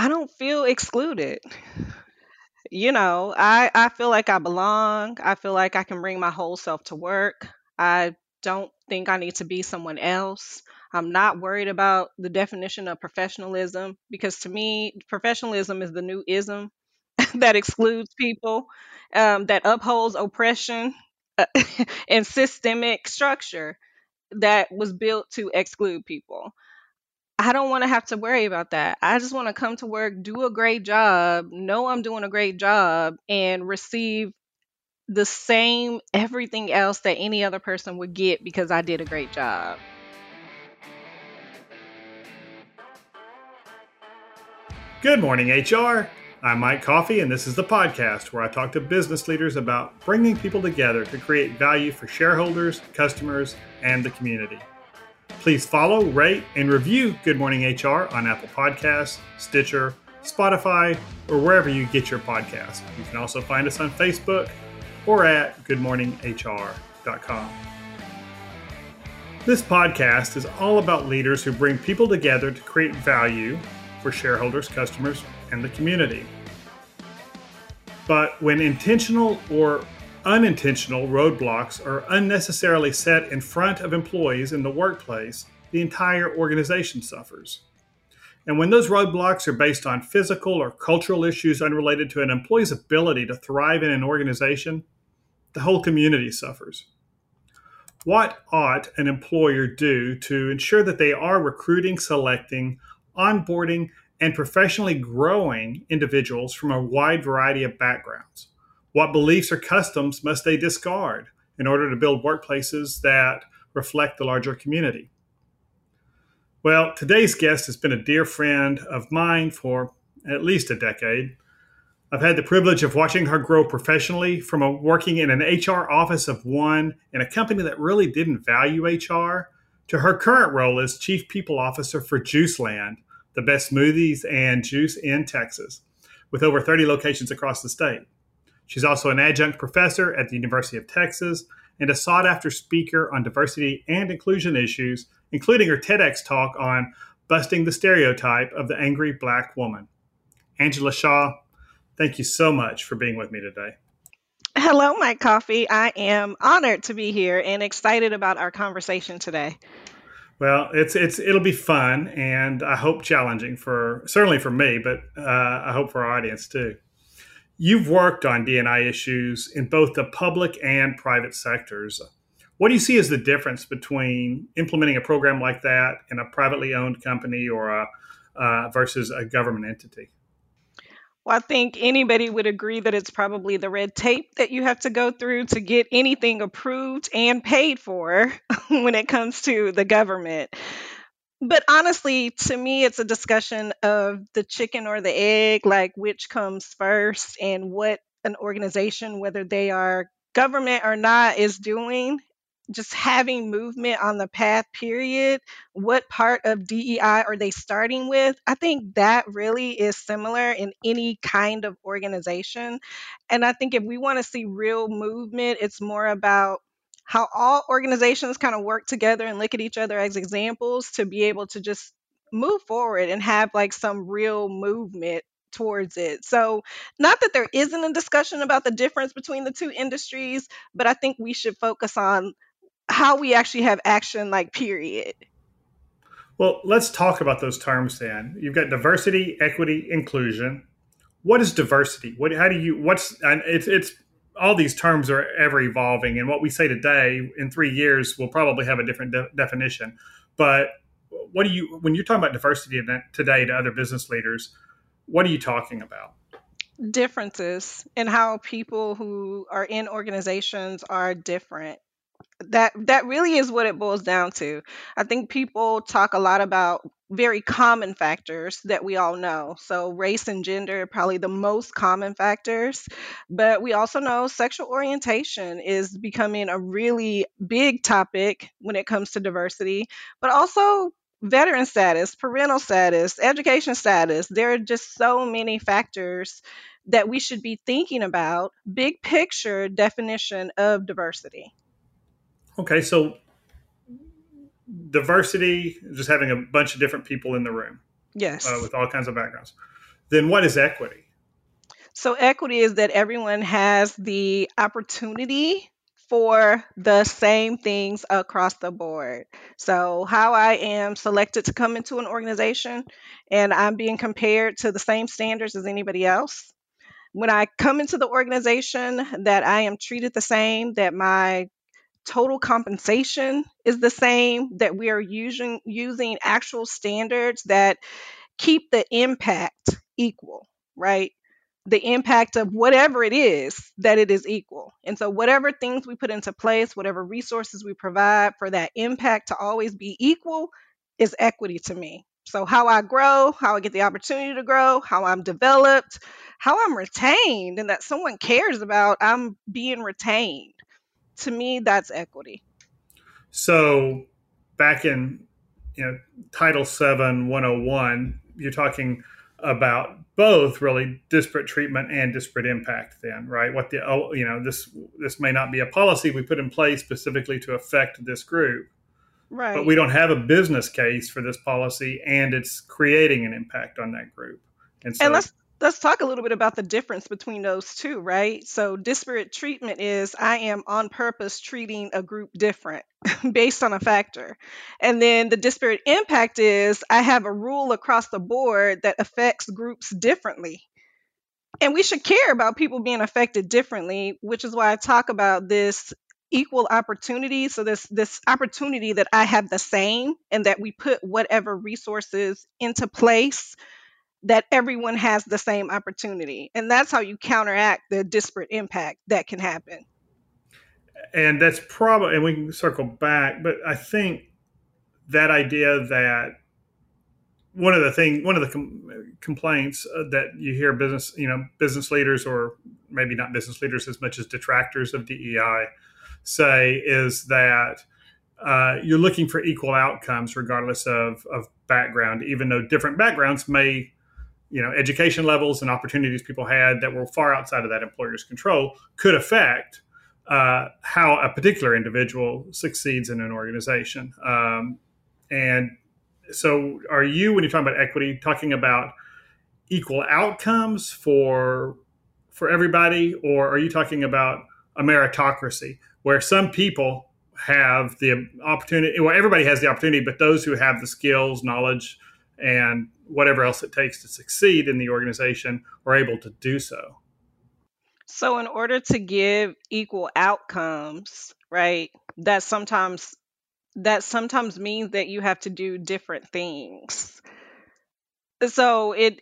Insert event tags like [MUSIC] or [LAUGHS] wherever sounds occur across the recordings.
I don't feel excluded. You know, I I feel like I belong. I feel like I can bring my whole self to work. I don't think I need to be someone else. I'm not worried about the definition of professionalism because to me, professionalism is the new ism [LAUGHS] that excludes people, um, that upholds oppression uh, [LAUGHS] and systemic structure that was built to exclude people. I don't want to have to worry about that. I just want to come to work, do a great job, know I'm doing a great job, and receive the same everything else that any other person would get because I did a great job. Good morning, HR. I'm Mike Coffey, and this is the podcast where I talk to business leaders about bringing people together to create value for shareholders, customers, and the community. Please follow, rate, and review Good Morning HR on Apple Podcasts, Stitcher, Spotify, or wherever you get your podcast. You can also find us on Facebook or at goodmorninghr.com. This podcast is all about leaders who bring people together to create value for shareholders, customers, and the community. But when intentional or unintentional roadblocks are unnecessarily set in front of employees in the workplace, the entire organization suffers. And when those roadblocks are based on physical or cultural issues unrelated to an employee's ability to thrive in an organization, the whole community suffers. What ought an employer do to ensure that they are recruiting, selecting, onboarding, and professionally growing individuals from a wide variety of backgrounds? What beliefs or customs must they discard in order to build workplaces that reflect the larger community? Well, today's guest has been a dear friend of mine for at least a decade. I've had the privilege of watching her grow professionally from a, working in an HR office of one in a company that really didn't value HR to her current role as Chief People Officer for Juiceland, the best smoothies and juice in Texas, with over 30 locations across the state. She's also an adjunct professor at the University of Texas and a sought after speaker on diversity and inclusion issues, including her TEDx talk on busting the stereotype of the angry black woman. Angela Shaw, thank you so much for being with me today. Hello, Mike Coffey. I am honored to be here and excited about our conversation today. Well, it's it's it'll be fun and I hope challenging for certainly for me, but uh, I hope for our audience too. You've worked on DNI issues in both the public and private sectors. What do you see as the difference between implementing a program like that in a privately owned company or a uh, versus a government entity? Well, I think anybody would agree that it's probably the red tape that you have to go through to get anything approved and paid for [LAUGHS] when it comes to the government. But honestly, to me, it's a discussion of the chicken or the egg, like which comes first and what an organization, whether they are government or not, is doing. Just having movement on the path, period. What part of DEI are they starting with? I think that really is similar in any kind of organization. And I think if we want to see real movement, it's more about how all organizations kind of work together and look at each other as examples to be able to just move forward and have like some real movement towards it. So, not that there isn't a discussion about the difference between the two industries, but I think we should focus on how we actually have action, like, period. Well, let's talk about those terms then. You've got diversity, equity, inclusion. What is diversity? What, how do you, what's, and it's, it's all these terms are ever evolving, and what we say today in three years will probably have a different de- definition. But what do you when you're talking about diversity today to other business leaders? What are you talking about? Differences in how people who are in organizations are different that that really is what it boils down to. I think people talk a lot about very common factors that we all know. So race and gender are probably the most common factors, but we also know sexual orientation is becoming a really big topic when it comes to diversity, but also veteran status, parental status, education status. There are just so many factors that we should be thinking about. Big picture definition of diversity. Okay, so diversity, just having a bunch of different people in the room. Yes. Uh, with all kinds of backgrounds. then what is equity? So, equity is that everyone has the opportunity for the same things across the board. So, how I am selected to come into an organization and I'm being compared to the same standards as anybody else. When I come into the organization, that I am treated the same, that my total compensation is the same, that we are using using actual standards that keep the impact equal, right? The impact of whatever it is that it is equal. And so, whatever things we put into place, whatever resources we provide for that impact to always be equal is equity to me. So, how I grow, how I get the opportunity to grow, how I'm developed, how I'm retained, and that someone cares about I'm being retained. To me, that's equity. So, back in you know Title VII 101, you're talking about both really disparate treatment and disparate impact then right what the oh, you know this this may not be a policy we put in place specifically to affect this group Right. but we don't have a business case for this policy and it's creating an impact on that group and so And let's let's talk a little bit about the difference between those two, right? So disparate treatment is I am on purpose treating a group different [LAUGHS] based on a factor. And then the disparate impact is I have a rule across the board that affects groups differently. And we should care about people being affected differently, which is why I talk about this equal opportunity. So this this opportunity that I have the same and that we put whatever resources into place that everyone has the same opportunity. And that's how you counteract the disparate impact that can happen. and that's probably and we can circle back but i think that idea that one of the thing one of the com- complaints uh, that you hear business you know business leaders or maybe not business leaders as much as detractors of DEI say is that uh, you're looking for equal outcomes regardless of, of background even though different backgrounds may you know education levels and opportunities people had that were far outside of that employer's control could affect uh, how a particular individual succeeds in an organization. Um, and so are you when you're talking about equity talking about equal outcomes for for everybody? Or are you talking about a meritocracy where some people have the opportunity well everybody has the opportunity but those who have the skills knowledge and whatever else it takes to succeed in the organization are able to do so So in order to give equal outcomes, right, that sometimes that sometimes means that you have to do different things. So it,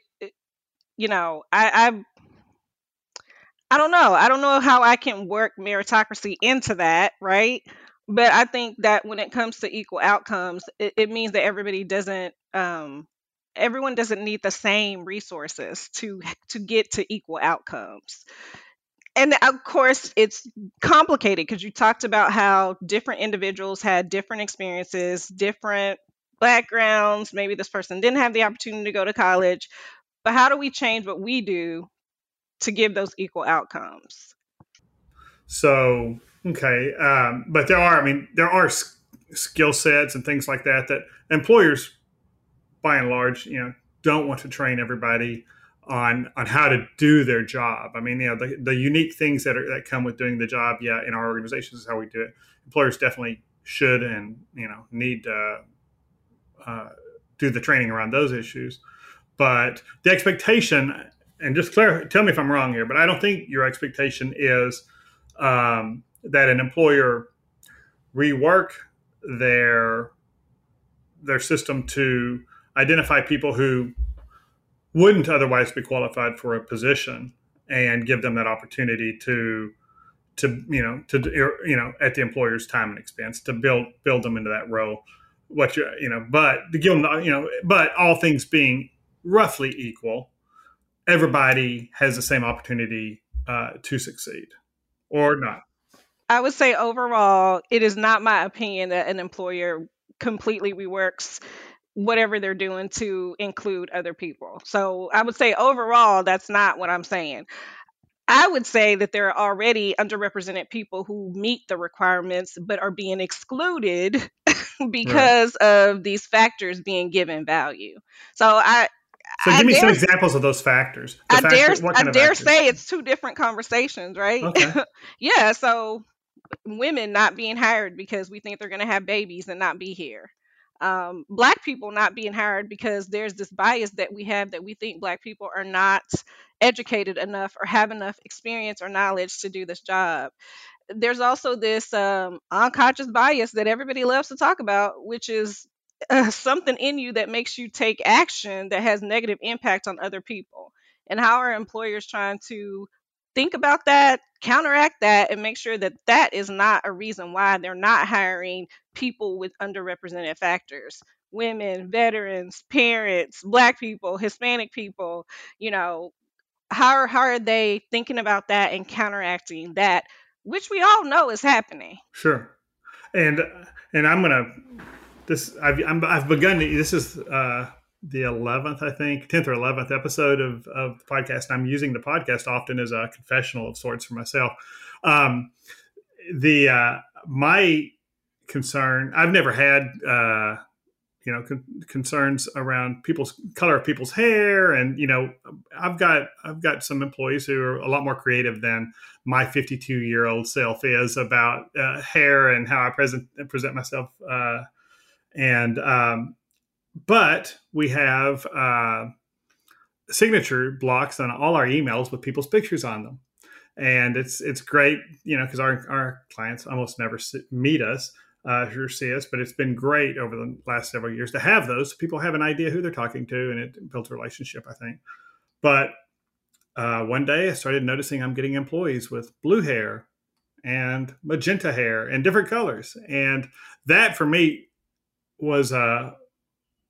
you know, I, I I don't know. I don't know how I can work meritocracy into that, right? But I think that when it comes to equal outcomes, it, it means that everybody doesn't um everyone doesn't need the same resources to to get to equal outcomes. And of course, it's complicated because you talked about how different individuals had different experiences, different backgrounds. Maybe this person didn't have the opportunity to go to college. But how do we change what we do to give those equal outcomes? so okay um, but there are i mean there are skill sets and things like that that employers by and large you know don't want to train everybody on on how to do their job. I mean you know the, the unique things that are that come with doing the job yeah in our organizations is how we do it. Employers definitely should and you know need to uh, do the training around those issues. But the expectation and just clear tell me if i'm wrong here but i don't think your expectation is um, that an employer rework their their system to identify people who wouldn't otherwise be qualified for a position and give them that opportunity to to you know to you know at the employer's time and expense to build build them into that role. What you you know but to give them you know but all things being roughly equal everybody has the same opportunity uh, to succeed or not I would say overall, it is not my opinion that an employer completely reworks whatever they're doing to include other people. So I would say overall, that's not what I'm saying. I would say that there are already underrepresented people who meet the requirements but are being excluded [LAUGHS] right because of these factors being given value. So I So I give me some examples of those factors. The I dare factor, what I dare factors? say it's two different conversations, right? Okay. [LAUGHS] yeah, so women not being hired because we think they're going to have babies and not be here. Um, black people not being hired because there's this bias that we have that we think black people are not educated enough or have enough experience or knowledge to do this job there's also this um, unconscious bias that everybody loves to talk about, which is uh, something in you that makes you take action that has negative impact on other people. And how are employers trying to think about that, counteract that, and make sure that that is not a reason why they're not hiring people with underrepresented factors? Women, veterans, parents, black people, Hispanic people, you know, how are, how are they thinking about that and counteracting that which we all know is happening. Sure. And and I'm gonna this I've I'm, I've begun. To, this is uh, the eleventh, I think, tenth or eleventh episode of of the podcast. I'm using the podcast often as a confessional of sorts for myself. Um, the uh, my concern. I've never had. Uh, you know con- concerns around people's color of people's hair and you know i've got i've got some employees who are a lot more creative than my 52 year old self is about uh, hair and how i present present myself uh, and um, but we have uh, signature blocks on all our emails with people's pictures on them and it's it's great you know because our, our clients almost never meet us uh, or see us, but it's been great over the last several years to have those. People have an idea who they're talking to, and it builds a relationship, I think. But uh, one day I started noticing I'm getting employees with blue hair and magenta hair and different colors, and that for me was uh,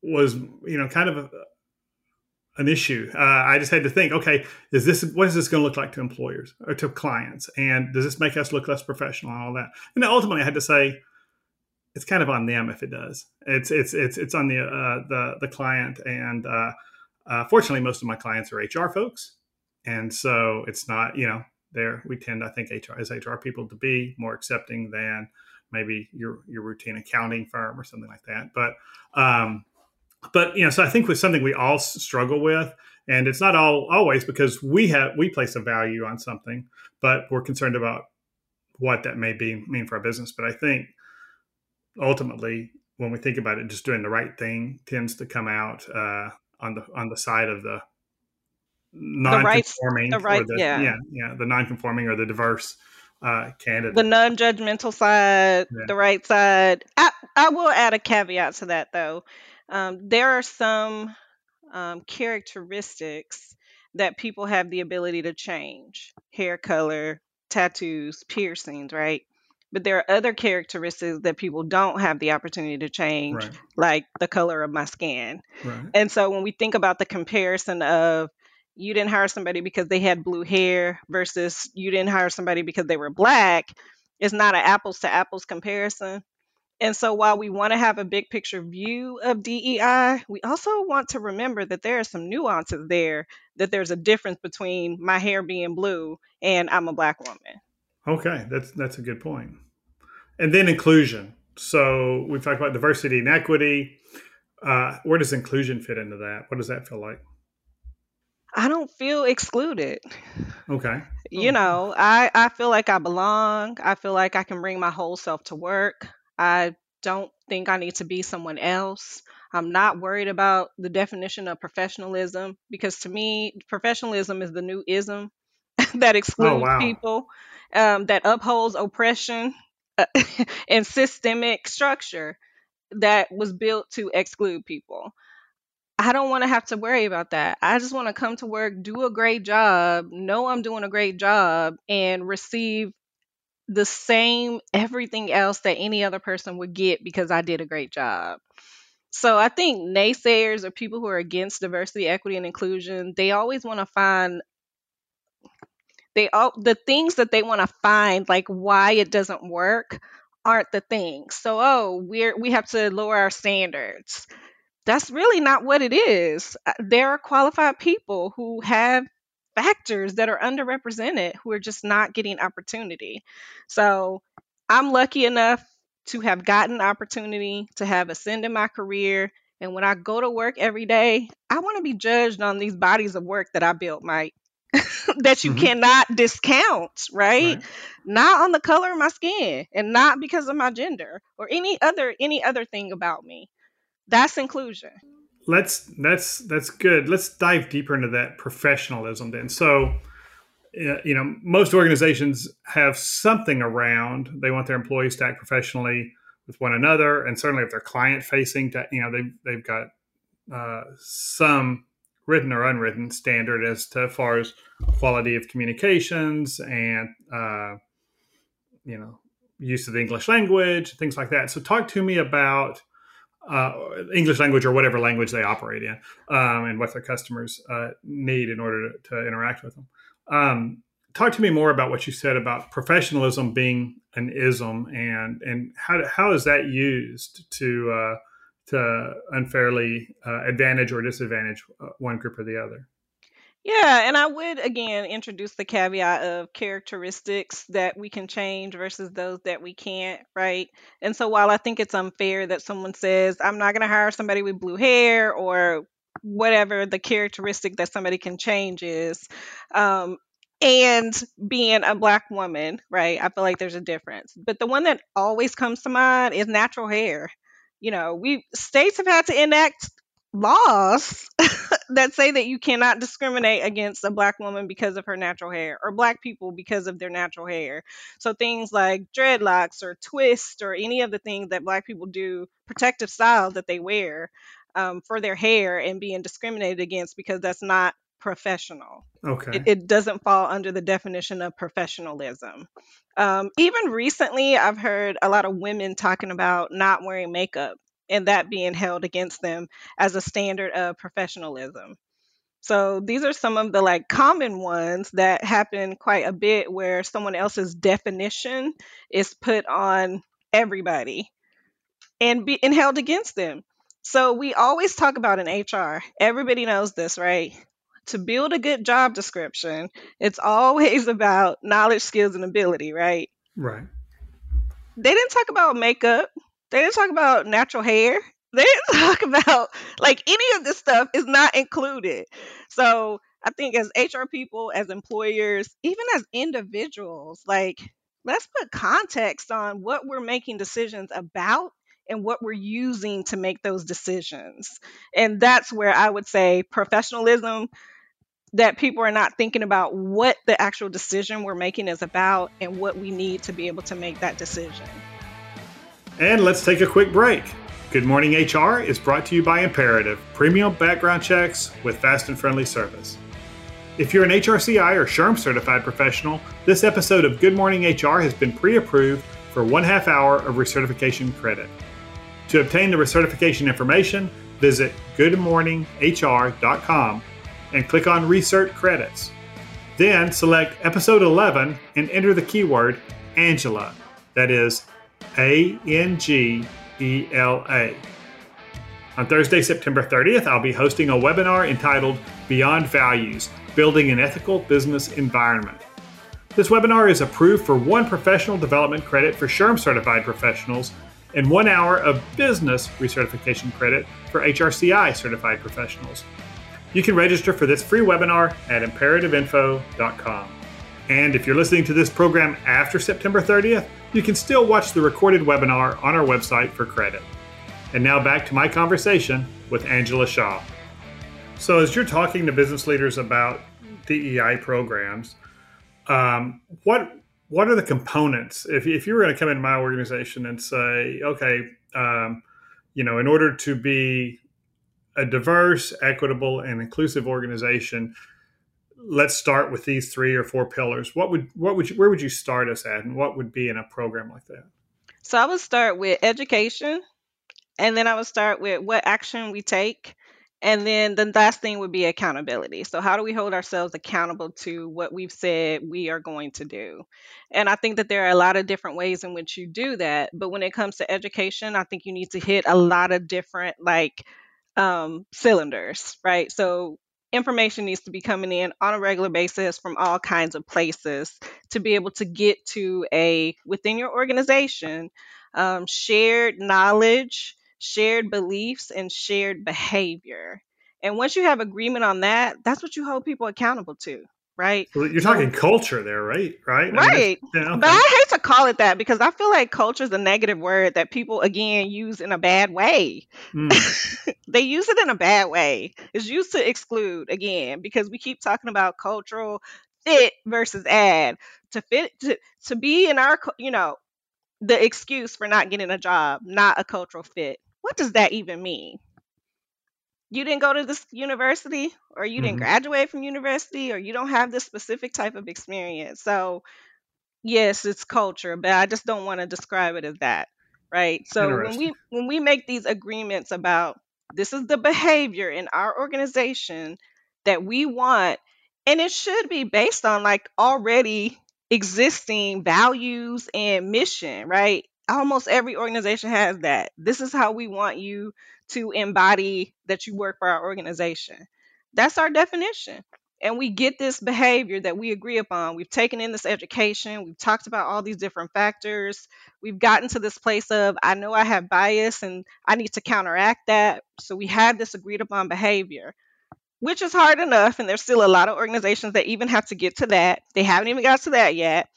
was you know kind of a, an issue. Uh, I just had to think, okay, is this what is this going to look like to employers or to clients, and does this make us look less professional and all that? And ultimately, I had to say it's kind of on them if it does. It's it's it's it's on the uh, the the client, and uh, uh, fortunately, most of my clients are HR folks, and so it's not you know there we tend I think HR as HR people to be more accepting than maybe your your routine accounting firm or something like that. But um, but you know, so I think with something we all struggle with, and it's not all always because we have we place a value on something, but we're concerned about what that may be mean for our business. But I think ultimately, when we think about it, just doing the right thing tends to come out uh, on the on the side of the non-conforming, the right, the, yeah. yeah, yeah, the non-conforming or the diverse uh, candidate. The non-judgmental side, yeah. the right side. I I will add a caveat to that though. Um, there are some um, characteristics that people have the ability to change: hair color, tattoos, piercings, right? but there are other characteristics that people don't have the opportunity to change right. like the color of my skin right. and so when we think about the comparison of you didn't hire somebody because they had blue hair versus you didn't hire somebody because they were black it's not an apples to apples comparison and so while we want to have a big picture view of DEI, we also want to remember that there are some nuances there, that there's a difference between my hair being blue and I'm a black woman. Okay, that's that's a good point. And then inclusion. So we've talked about diversity and equity. Uh, where does inclusion fit into that? What does that feel like? I don't feel excluded. Okay. You oh. know, I, I feel like I belong. I feel like I can bring my whole self to work. I don't think I need to be someone else. I'm not worried about the definition of professionalism because to me, professionalism is the new ism [LAUGHS] that Oh excludes wow. people, um, that upholds oppression uh, [LAUGHS] and systemic structure that was built to exclude people. I don't want to have to worry about that. I just want to come to work, do a great job, know I'm doing a great job, and receive the same everything else that any other person would get because I did a great job. So I think naysayers or people who are against diversity, equity, and inclusion, they always want to find they all the things that they want to find like why it doesn't work aren't the things. So oh, we're we have to lower our standards. That's really not what it is. Uh, There are qualified people who have factors that are underrepresented who are just not getting opportunity. So I'm lucky enough to have gotten opportunity to have ascend in my career, And when I go to work every day, I want to be judged on these bodies of work that I built, Mike, [LAUGHS] that you Mhm. cannot discount, right? Right. Not on the color of my skin and not because of my gender or any other any other thing about me. That's inclusion. Let's that's that's good. Let's dive deeper into that professionalism then. So, you know, most organizations have something around they want their employees to act professionally with one another, and certainly if they're client facing, you know they've they've got uh, some written or unwritten standard as to as far as quality of communications and uh, you know use of the English language, things like that. So, talk to me about uh, English language or whatever language they operate in, um, and what their customers uh, need in order to, to interact with them. Um, talk to me more about what you said about professionalism being an ism, and and how how is that used to uh, to unfairly uh, advantage or disadvantage uh, one group or the other? Yeah, and I would again introduce the caveat of characteristics that we can change versus those that we can't, right? And so while I think it's unfair that someone says, I'm not going to hire somebody with blue hair or whatever the characteristic that somebody can change is, um, and being a black woman, right? I feel like there's a difference. But the one that always comes to mind is natural hair. You know, we states have had to enact laws [LAUGHS] that say that you cannot discriminate against a black woman because of her natural hair or black people because of their natural hair. So things like dreadlocks or twists or any of the things that black people do, protective styles that they wear um, for their hair and being discriminated against because that's not professional. Okay. It, it doesn't fall under the definition of professionalism. Um, even recently, I've heard a lot of women talking about not wearing makeup and that being held against them as a standard of professionalism. So these are some of the like common ones that happen quite a bit where someone else's definition is put on everybody and be and held against them. So we always talk about in HR. Everybody knows this, right? To build a good job description, it's always [LAUGHS] about knowledge, skills, and ability, right? Right. They didn't talk about makeup. They didn't talk about natural hair. They didn't [LAUGHS] talk about like any of this stuff is not included. So I think as HR people, as employers, even as individuals, like let's put context on what we're making decisions about and what we're using to make those decisions. And that's where I would say professionalism that people are not thinking about what the actual decision we're making is about and what we need to be able to make that decision. And let's take a quick break. Good Morning HR is brought to you by Imperative, premium background checks with fast and friendly service. If you're an HRCI or SHRM certified professional, this episode of Good Morning HR has been pre approved for one half hour of recertification credit. To obtain the recertification information, visit goodmorninghr.com and click on Recert Credits. Then select Episode 11 and enter the keyword Angela, that is A N G E L A. On Thursday, September 30th, I'll be hosting a webinar entitled Beyond Values Building an Ethical Business Environment. This webinar is approved for one professional development credit for SHRM certified professionals and one hour of business recertification credit for HRCI certified professionals. You can register for this free webinar at imperativeinfo.com. And if you're listening to this program after September 30th, you can still watch the recorded webinar on our website for credit. And now back to my conversation with Angela Shaw. So, as you're talking to business leaders about DEI programs, um, what what are the components? If, if you were going to come into my organization and say, okay, um, you know, in order to be a diverse, equitable, and inclusive organization, let's start with these three or four pillars. What would what would you, where would you start us at, and what would be in a program like that? So I would start with education, and then I would start with what action we take. And then the last thing would be accountability. So, how do we hold ourselves accountable to what we've said we are going to do? And I think that there are a lot of different ways in which you do that. But when it comes to education, I think you need to hit a lot of different, like, um, cylinders, right? So, information needs to be coming in on a regular basis from all kinds of places to be able to get to a within your organization um, shared knowledge shared beliefs, and shared behavior. And once you have agreement on that, that's what you hold people accountable to right? Well, you're talking culture there, right? Right. Right. I mean, yeah, okay. But I hate to call it that because I feel like culture is a negative word that people again use in a bad way. Mm. [LAUGHS] they use it in a bad way. It's used to exclude again because we keep talking about cultural fit versus add. To fit to, to be in our you know the excuse for not getting a job, not a cultural fit. What does that even mean? You didn't go to this university or you didn't mm-hmm. graduate from university or you don't have this specific type of experience. So, yes, it's culture, but I just don't want to describe it as that, right? So, when we when we make these agreements about this is the behavior in our organization that we want and it should be based on like already existing values and mission, right? Almost every organization has that. This is how we want you to embody that you work for our organization. That's our definition. And we get this behavior that we agree upon. We've taken in this education. We've talked about all these different factors. We've gotten to this place of, I know I have bias and I need to counteract that. So we have this agreed upon behavior, which is hard enough. And there's still a lot of organizations that even have to get to that. They haven't even got to that yet.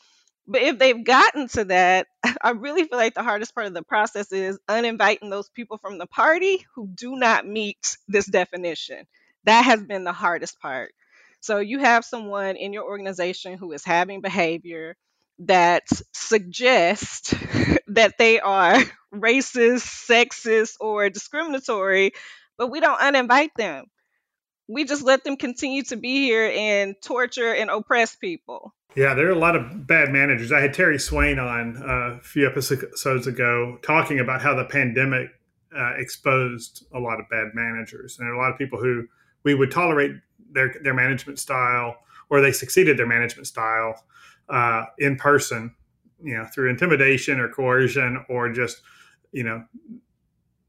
But if they've gotten to that, [LAUGHS] I really feel like the hardest part of the process is uninviting those people from the party who do not meet this definition. That has been the hardest part. So you have someone in your organization who is having behavior that suggests [LAUGHS] that they are [LAUGHS] racist, sexist, or discriminatory, but we don't uninvite them. We just let them continue to be here and torture and oppress people. Yeah, there are a lot of bad managers. I had Terry Swain on uh, a few episodes ago talking about how the pandemic uh, exposed a lot of bad managers, and there are a lot of people who we would tolerate their their management style or they succeeded their management style uh, in person, you know, through intimidation or coercion or just you know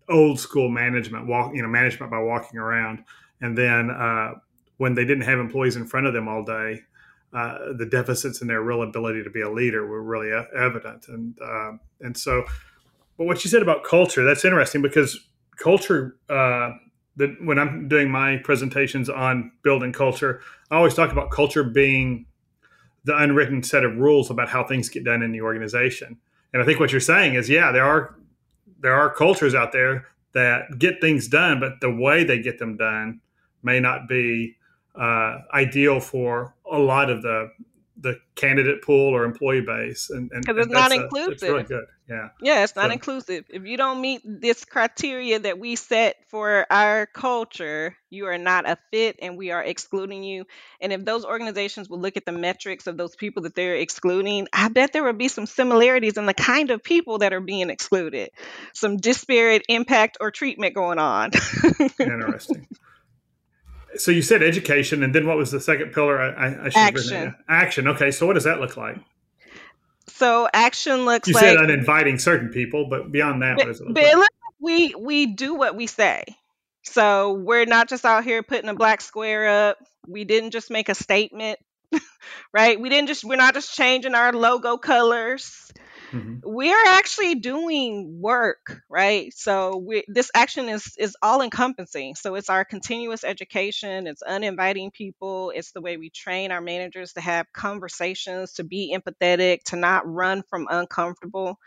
old school management, walk you know management by walking around, and then uh, when they didn't have employees in front of them all day uh, the deficits in their real ability to be a leader were really evident. And uh, and so, but what you said about culture that's interesting because culture. Uh, that when I'm doing my presentations on building culture, I always talk about culture being the unwritten set of rules about how things get done in the organization. And I think what you're saying is, yeah, there are there are cultures out there that get things done, but the way they get them done may not be uh, ideal for a lot of the the candidate pool or employee base and because it's not inclusive it's really good yeah. Yeah it's not so. inclusive. If you don't meet this criteria that we set for our culture you are not a fit and we are excluding you. And if those organizations will look at the metrics of those people that they're excluding i bet there would be some similarities in the kind of people that are being excluded. Some disparate impact or treatment going on. [LAUGHS] Interesting so you said education, and then what was the second pillar? I, I should action. Action. Okay, so what does that look like? So action looks. You like, said uninviting certain people, but beyond that, but, it look but like? It looks like we we do what we say. So we're not just out here putting a black square up. We didn't just make a statement, [LAUGHS] right? We didn't just we're not just changing our logo colors. Mm-hmm. We're actually doing work, right? So we, this action is is all encompassing. So it's our continuous education. It's uninviting people. It's the way we train our managers to have conversations, to be empathetic, to not run from uncomfortable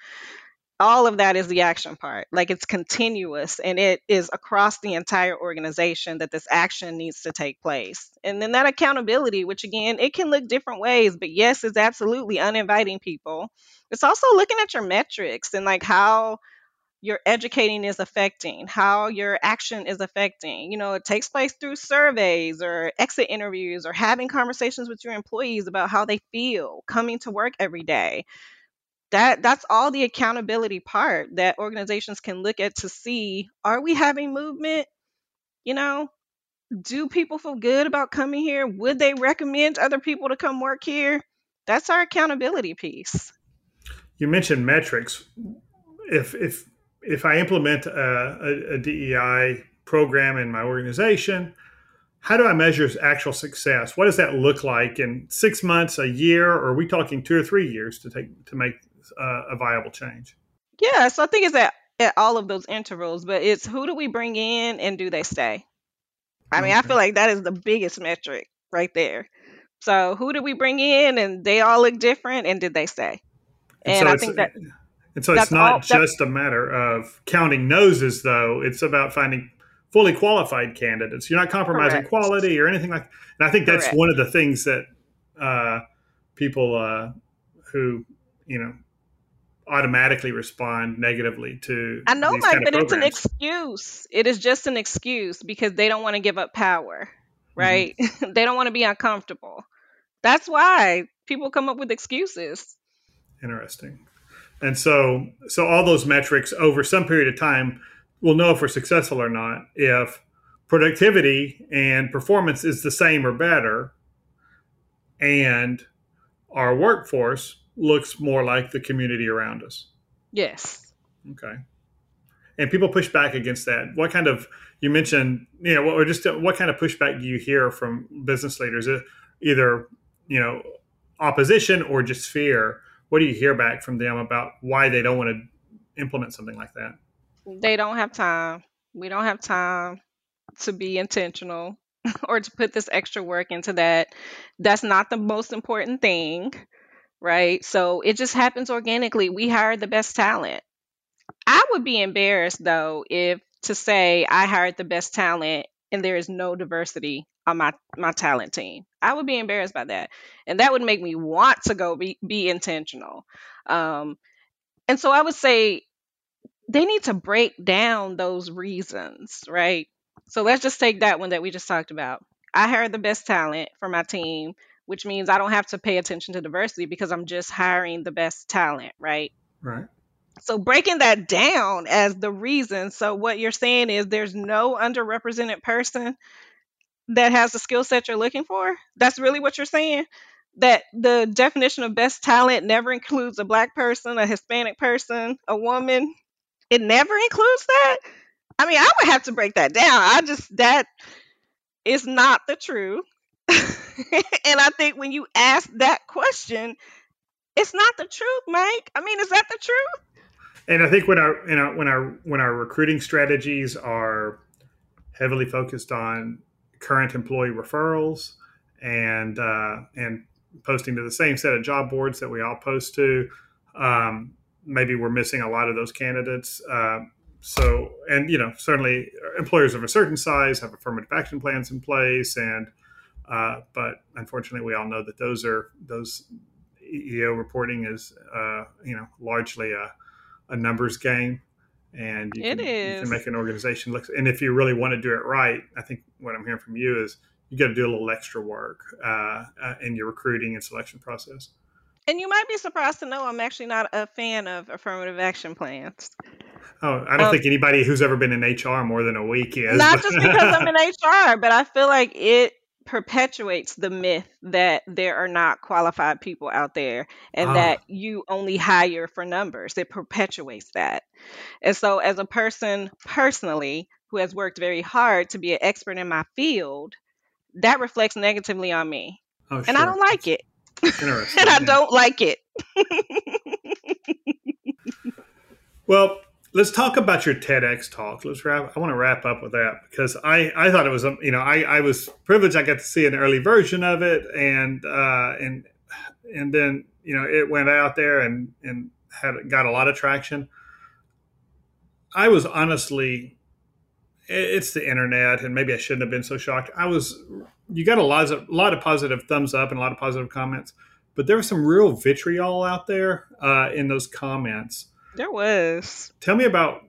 all of that is the action part. Like it's continuous and it is across the entire organization that this action needs to take place. And then that accountability, which again, it can look different ways, but yes, is absolutely uninviting people. It's also looking at your metrics and like how your educating is affecting, how your action is affecting. You know, it takes place through surveys or exit interviews or having conversations with your employees about how they feel coming to work every day that that's all the accountability part that organizations can look at to see are we having movement? You know do people feel good about coming here? Would they recommend other people to come work here? That's our accountability piece. You mentioned metrics. If if if i implement a, a, a dei program in my organization how do I measure actual success? What does that look like in six months, a year, or are we talking two or three years to take to make uh, a viable change? Yeah, so I think it's at at all of those intervals, but it's who do we bring in and do they stay? I mean, I feel like that is the biggest metric right there. So who did we bring in and they all look different and did they stay? And And so I think that and so it's all not that just a matter of counting noses, though. It's about finding fully qualified candidates. You're not compromising correct. quality or anything like. That. And I think that's Correct. one of the things that uh, people uh, who you know automatically respond negatively to I know, Mike, but it's an excuse. It is just an excuse because they don't want to give up power, hmm right? [LAUGHS] they don't want to be uncomfortable. That's why people come up with excuses. Interesting. And so, so all those metrics over some period of time, we'll know if we're successful or not. If productivity and performance is the same or better, and our workforce looks more like the community around us. Yes. Okay. And people push back against that. What kind of you mentioned, you know, what or just what kind of pushback do you hear from business leaders? Uh, Either you know, opposition or just fear. What do you hear back from them about why they don't want to implement something like that? They don't have time. We don't have time to be intentional [LAUGHS] or to put this extra work into that. That's not the most important thing, right? So it just happens organically. We hire the best talent. I would be embarrassed though if to say I hired the best talent and there is no diversity on my my talent team. I would be embarrassed by that, and that would make me want to go be be intentional. Um, and so I would say they need to break down those reasons, right? So let's just take that one that we just talked about. I hired the best talent for my team, which means I don't have to pay attention to diversity because I'm just hiring the best talent, right? Right. So breaking that down as the reason. So what you're saying is there's no underrepresented person that has the skill set you're looking for. That's really what you're saying. That the definition of best talent never includes a black person, a Hispanic person, a woman. It never includes that. I mean, I would have to break that down. I just that is not the truth. [LAUGHS] [LAUGHS] and I think when you ask that question, it's not the truth, Mike. I mean, is that the truth? And I think when our you know when our when our recruiting strategies are heavily focused on current employee referrals and uh, and posting to the same set of job boards that we all post to, um, maybe we're missing a lot of those candidates. Uh, so and you know certainly employers of a certain size have affirmative action plans in place and uh, but unfortunately we all know that those are those EEO reporting is uh, you know largely a a numbers game. And you It can you can make an organization look and if you really want to do it right i think what i'm hearing from you is you got to do a little extra work uh, uh, in your recruiting and selection process. And you might be surprised to know I'm actually not a fan of affirmative action plans. oh i don't Um, think anybody who's ever been in hr more than a week is. not just because I'm in [LAUGHS] HR, but I feel like it perpetuates the myth that there are not qualified people out there and ah that you only hire for numbers. It perpetuates that. And so, as a person personally who has worked very hard to be an expert in my field, that reflects negatively on me. oh And I [LAUGHS] don't like it. and I don't like it. Well, let's talk about your TEDx talk. Let's wrap. I want to wrap up with that because I, I thought it was you know I, I was privileged I got to see an early version of it and uh, and and then you know it went out there and and had got a lot of traction. I was honestly it's the internet and maybe I shouldn't have been so shocked. I was you got a lot of a lot of positive thumbs up and a lot of positive comments, but there was some real vitriol out there uh, in those comments There was. Tell me about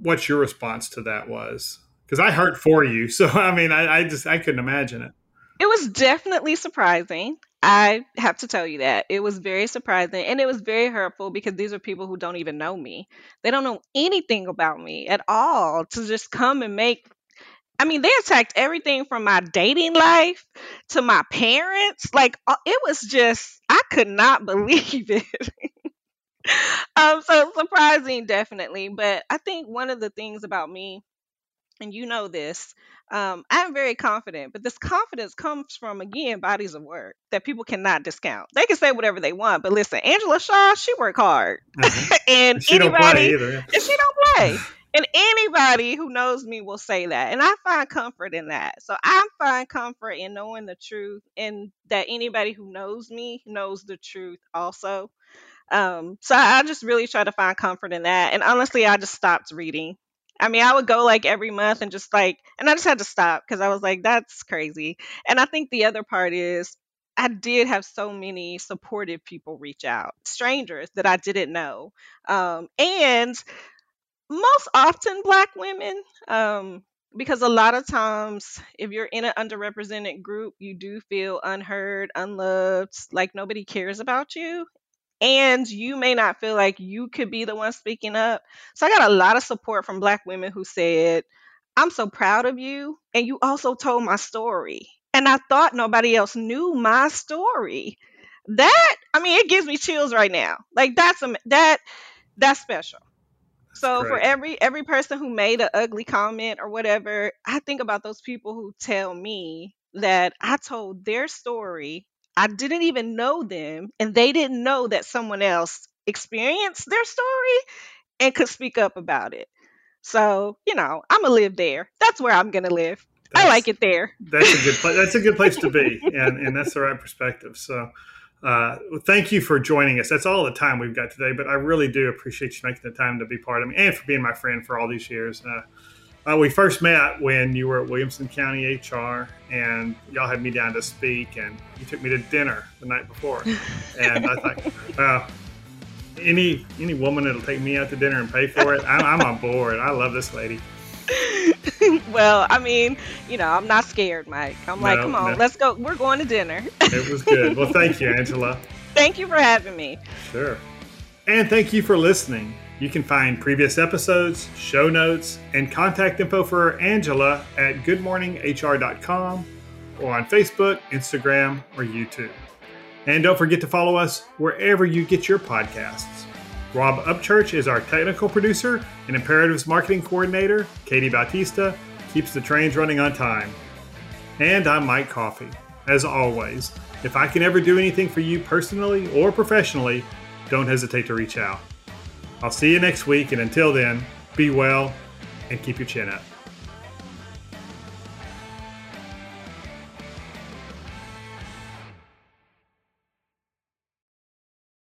what your response to that was, because I hurt for you. So [LAUGHS] I mean, I, I just I couldn't imagine it. It was definitely surprising. I have to tell you that. It was very surprising and it was very hurtful because these are people who don't even know me. They don't know anything about me at all to just come and make I mean, they attacked everything from my dating life to my parents. Like uh, it was just I could not [LAUGHS] believe it. [LAUGHS] um so surprising definitely, but I think one of the things about me and you know this Um, I'm very confident, but this confidence comes from again bodies of work that people cannot discount. They can say whatever they want, but listen, Angela Shaw, she worked hard, uh-huh. [LAUGHS] and she anybody, either, yeah. and she don't play. [LAUGHS] And anybody who knows me will say that. And I find comfort in that. So I find comfort in knowing the truth and that anybody who knows me knows the truth also. Um, so I, I just really try to find comfort in that. And honestly, I just stopped reading. I mean, I would go like every month and just like, and I just had to stop because I was like, that's crazy. And I think the other part is I did have so many supportive people reach out, strangers that I didn't know. Um, and most often black women um, because a lot of times if you're in an underrepresented group you do feel unheard unloved like nobody cares about you and you may not feel like you could be the one speaking up. So i got a lot of support from black women who said i'm so proud of you and you also told my story. And i thought nobody else knew my story. That i mean it gives me chills right now. Like that's a that that's special. So for every every person who made an ugly comment or whatever, I think about those people who tell me that I told their story. I didn't even know them and they didn't know that someone else experienced their story and could speak up about it. So, you know, I'm gonna live there. That's where I'm gonna live. That's, I like it there. That's a good place. That's a good place to be, [LAUGHS] and and that's the right perspective. So, uh, well, thank you for joining us. That's all the time we've got today, but I really do appreciate you making the time to be part of me and for being my friend for all these years. Uh, uh, we first met when you were at Williamson County HR, and y'all had me down to speak, and you took me to dinner the night before. [LAUGHS] And I thought, well, any any woman that'll take me out to dinner and pay for it, I'm, I'm on board. I love this lady. [LAUGHS] well, I mean, you know, I'm not scared, Mike. I'm no, like, come on, no. let's go. We're going to dinner. it was good. Well, thank you, [LAUGHS] Angela. Thank you for having me. Sure. And thank you for listening. You can find previous episodes, show notes, and contact info for Angela at goodmorninghr.com or on Facebook, Instagram, or YouTube. And don't forget to follow us wherever you get your podcasts. Rob Upchurch is our technical producer and Imperatives marketing coordinator. Katie Bautista keeps the trains running on time. And I'm Mike Coffey. As always, if I can ever do anything for you personally or professionally, don't hesitate to reach out. I'll see you next week, and until then, be well and keep your chin up.